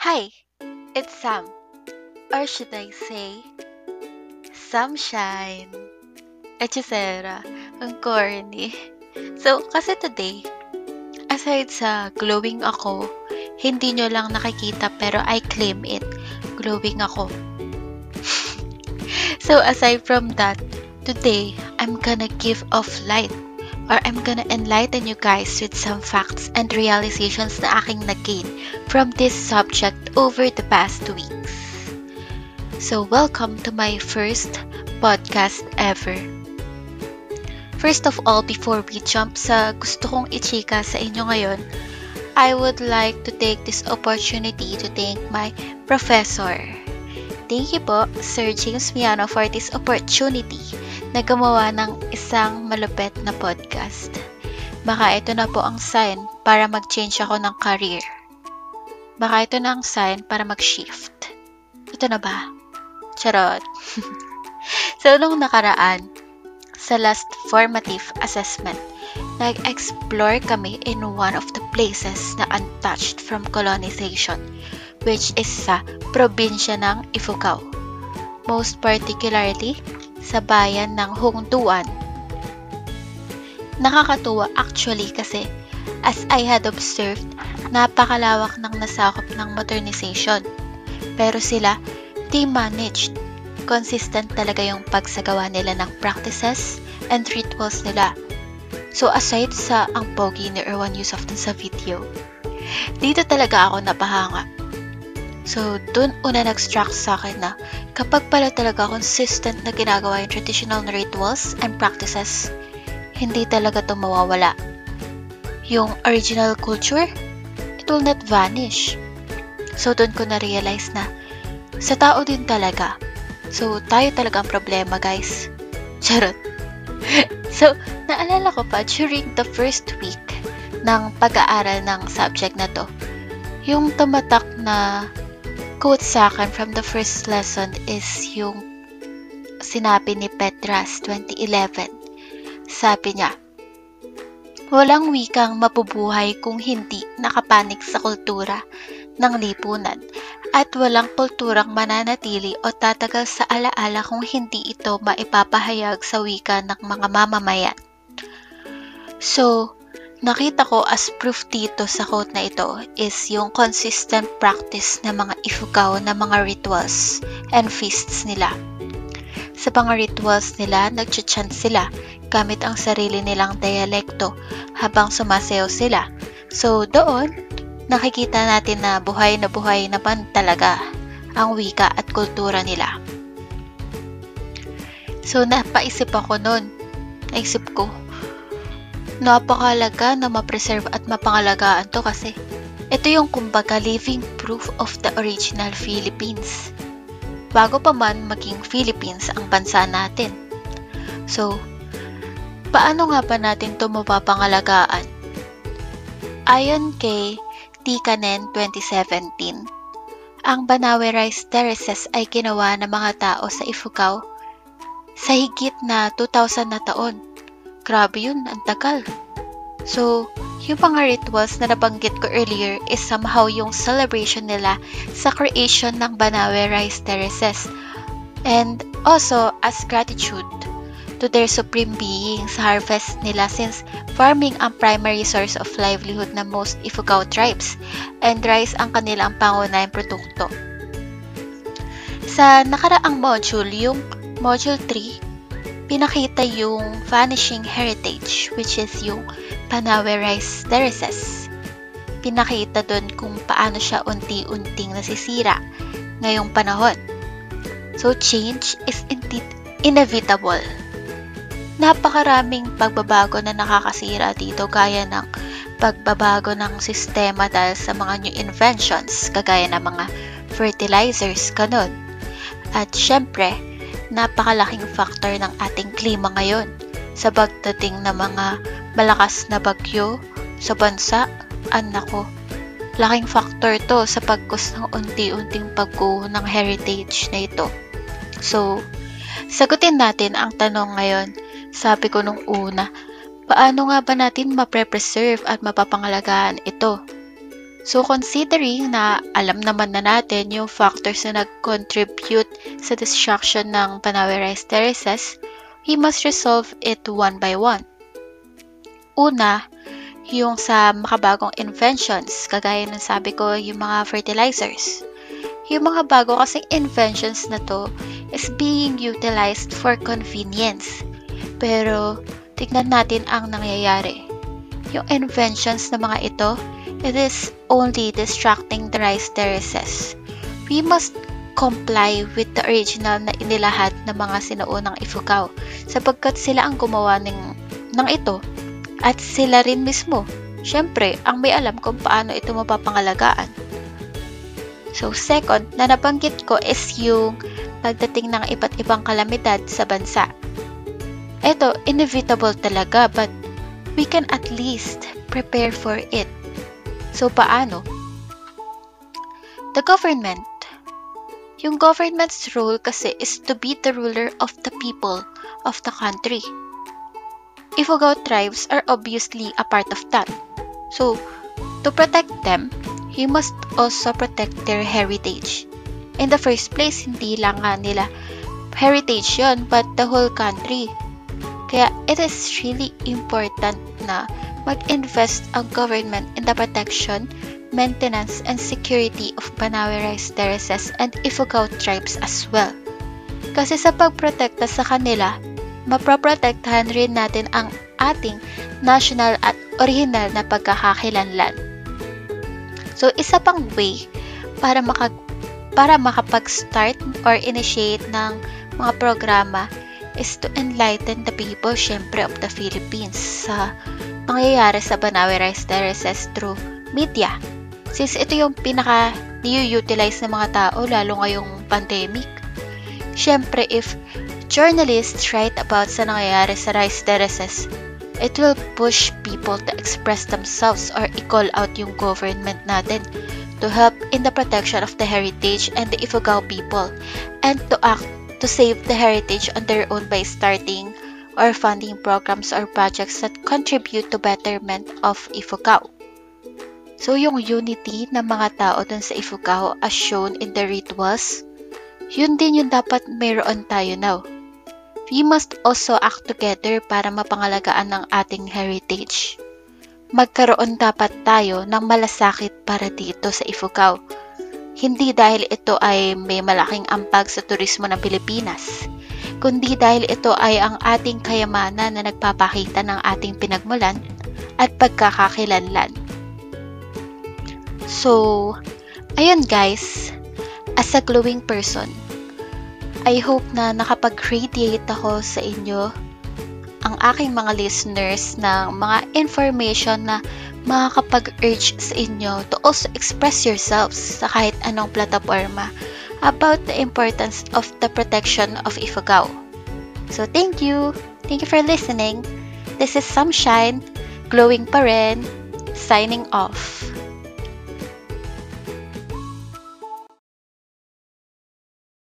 Hi, it's Sam. Or should I say, Sunshine. Echesera. Ang corny. So, kasi today, aside sa glowing ako, hindi nyo lang nakikita pero I claim it. Glowing ako. so, aside from that, today, I'm gonna give off light or I'm gonna enlighten you guys with some facts and realizations na aking nag-gain from this subject over the past weeks. So, welcome to my first podcast ever. First of all, before we jump sa gusto kong ichika sa inyo ngayon, I would like to take this opportunity to thank my professor. Thank you po, Sir James Miano, for this opportunity na gumawa ng isang malupet na podcast. Baka ito na po ang sign para mag-change ako ng career. Baka ito na ang sign para mag-shift. Ito na ba? Charot. so, nung nakaraan, sa last formative assessment, nag-explore kami in one of the places na untouched from colonization, which is sa probinsya ng Ifugao. Most particularly, sa bayan ng Hongduan. Nakakatuwa actually kasi as I had observed, napakalawak ng nasakop ng modernization. Pero sila, they managed. Consistent talaga yung pagsagawa nila ng practices and rituals nila. So aside sa ang pogi ni Erwan Yusuf dun sa video, dito talaga ako napahanga. So, dun una nag-struck sa akin na kapag pala talaga consistent na ginagawa yung traditional na rituals and practices, hindi talaga to mawawala. Yung original culture, it will not vanish. So, dun ko na-realize na sa tao din talaga. So, tayo talaga ang problema, guys. Charot. so, naalala ko pa during the first week ng pag-aaral ng subject na to, yung tumatak na quote sa akin from the first lesson is yung sinabi ni Petras 2011. Sabi niya, Walang wikang mabubuhay kung hindi nakapanig sa kultura ng lipunan at walang kulturang mananatili o tatagal sa alaala kung hindi ito maipapahayag sa wika ng mga mamamayan. So, nakita ko as proof dito sa quote na ito is yung consistent practice ng mga Ifugao na mga rituals and feasts nila. Sa mga rituals nila, nagchachant sila gamit ang sarili nilang dialekto habang sumasayaw sila. So doon, nakikita natin na buhay na buhay naman talaga ang wika at kultura nila. So napaisip ako noon. Naisip ko, napakalaga na ma-preserve at mapangalagaan to kasi ito yung kumbaga living proof of the original Philippines. Bago pa man maging Philippines ang bansa natin. So, paano nga ba natin to mapapangalagaan? Ayon kay Tikanen 2017, ang Banawe Rice Terraces ay ginawa ng mga tao sa Ifugao sa higit na 2,000 na taon. Grabe yun, ang tagal. So, yung mga rituals na nabanggit ko earlier is somehow yung celebration nila sa creation ng Banawe Rice Terraces. And also as gratitude to their supreme being sa harvest nila since farming ang primary source of livelihood ng most Ifugao tribes and rice ang kanilang pangunahing produkto. Sa nakaraang module, yung module 3, pinakita yung vanishing heritage which is yung Panawe Terraces. Pinakita doon kung paano siya unti-unting nasisira ngayong panahon. So change is indeed inevitable. Napakaraming pagbabago na nakakasira dito gaya ng pagbabago ng sistema dahil sa mga new inventions kagaya ng mga fertilizers, ganun. At syempre, napakalaking factor ng ating klima ngayon sa pagdating ng mga malakas na bagyo sa bansa. Anak ko, laking factor to sa pagkus ng unti-unting pagguho ng heritage na ito. So, sagutin natin ang tanong ngayon. Sabi ko nung una, paano nga ba natin mapre-preserve at mapapangalagaan ito? So considering na alam naman na natin yung factors na nag-contribute sa destruction ng Panawe Rice Terraces, we must resolve it one by one. Una, yung sa makabagong inventions, kagaya ng sabi ko, yung mga fertilizers. Yung mga bago kasing inventions na to is being utilized for convenience. Pero, tignan natin ang nangyayari. Yung inventions na mga ito It is only distracting the rice terraces. We must comply with the original na inilahad ng mga sinuunang Ifugao sapagkat sila ang gumawa ng, ng ito at sila rin mismo. Siyempre, ang may alam kung paano ito mapapangalagaan. So, second na nabanggit ko is yung pagdating ng iba't ibang kalamidad sa bansa. Ito, inevitable talaga but we can at least prepare for it. So, paano? The government. Yung government's role kasi is to be the ruler of the people of the country. Ifugao tribes are obviously a part of that. So, to protect them, he must also protect their heritage. In the first place, hindi lang nga nila heritage yon but the whole country. Kaya it is really important na mag-invest ang government in the protection, maintenance, and security of Banawe rice terraces and Ifugao tribes as well. Kasi sa pagprotekta sa kanila, maproprotektahan rin natin ang ating national at original na pagkakakilanlan. So, isa pang way para maka para makapag-start or initiate ng mga programa is to enlighten the people, syempre, of the Philippines sa nangyayari sa Banawe Rice Terraces through media. Since ito yung pinaka ni-utilize ng mga tao lalo ngayong pandemic. Siyempre, if journalists write about sa nangyayari sa Rice Terraces, it will push people to express themselves or i-call out yung government natin to help in the protection of the heritage and the Ifugao people and to act to save the heritage on their own by starting or funding programs or projects that contribute to betterment of Ifugao. So yung unity ng mga tao dun sa Ifugao as shown in the rituals, yun din yung dapat mayroon tayo now. We must also act together para mapangalagaan ng ating heritage. Magkaroon dapat tayo ng malasakit para dito sa Ifugao. Hindi dahil ito ay may malaking ampag sa turismo ng Pilipinas, kundi dahil ito ay ang ating kayamanan na nagpapakita ng ating pinagmulan at pagkakakilanlan. So, ayun guys, as a glowing person, I hope na nakapag-radiate ako sa inyo ang aking mga listeners ng mga information na makakapag-urge sa inyo to also express yourselves sa kahit anong plataforma about the importance of the protection of Ifugao. So thank you. Thank you for listening. This is Sunshine, glowing pa rin, signing off.